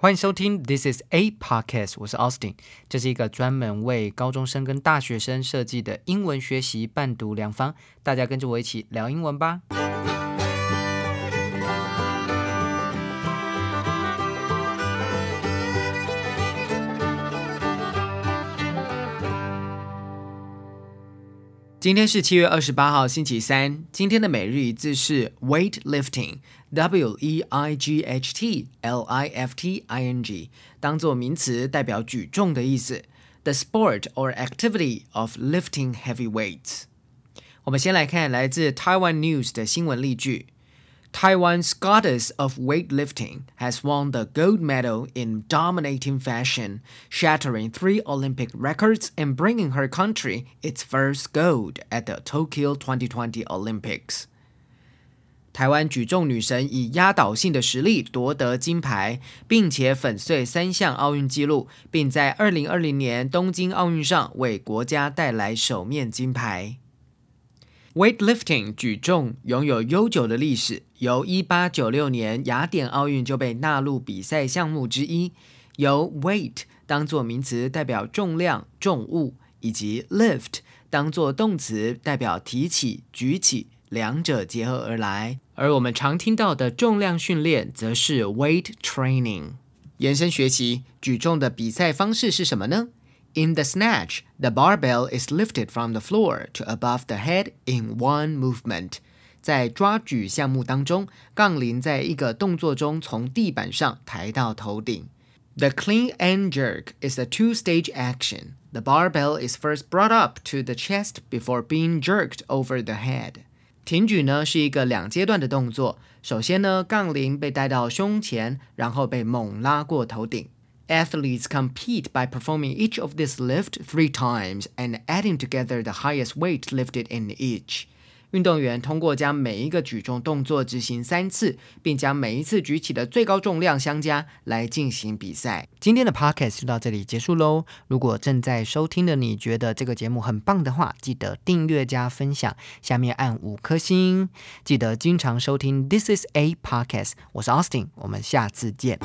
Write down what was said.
欢迎收听 This is a podcast，我是 Austin，这是一个专门为高中生跟大学生设计的英文学习伴读良方，大家跟着我一起聊英文吧。今天是七月二十八号，星期三。今天的每日一字是 weightlifting，W E I G H T L I F T I N G，当做名词代表举重的意思。The sport or activity of lifting heavy weights。我们先来看来自 Taiwan News 的新闻例句。Taiwan's goddess of weightlifting has won the gold medal in dominating fashion, shattering three Olympic records and bringing her country its first gold at the Tokyo 2020 Olympics. 台湾举重女神以压倒性的实力夺得金牌，并且粉碎三项奥运纪录，并在2020年东京奥运上为国家带来首面金牌。 Weightlifting 举重拥有悠久的历史，由1896年雅典奥运就被纳入比赛项目之一。由 weight 当作名词代表重量、重物，以及 lift 当作动词代表提起、举起，两者结合而来。而我们常听到的重量训练则是 weight training。延伸学习举重的比赛方式是什么呢 ？In the snatch, the barbell is lifted from the floor to above the head in one movement. 在抓举项目当中，杠铃在一个动作中从地板上抬到头顶。The clean and jerk is a two-stage action. The barbell is first brought up to the chest before being jerked over the head. 挺举呢是一个两阶段的动作。首先呢，杠铃被带到胸前，然后被猛拉过头顶。 Athletes compete by performing each of these lifts three times and adding together the highest weight lifted in each. 运动员通过将每一个举重动作执行三次，并将每一次举起的最高重量相加来进行比赛。今天的 podcast 就到这里结束喽。如果正在收听的你觉得这个节目很棒的话，记得订阅加分享，下面按五颗星。记得经常收听 This is a podcast，我是 Austin，我们下次见。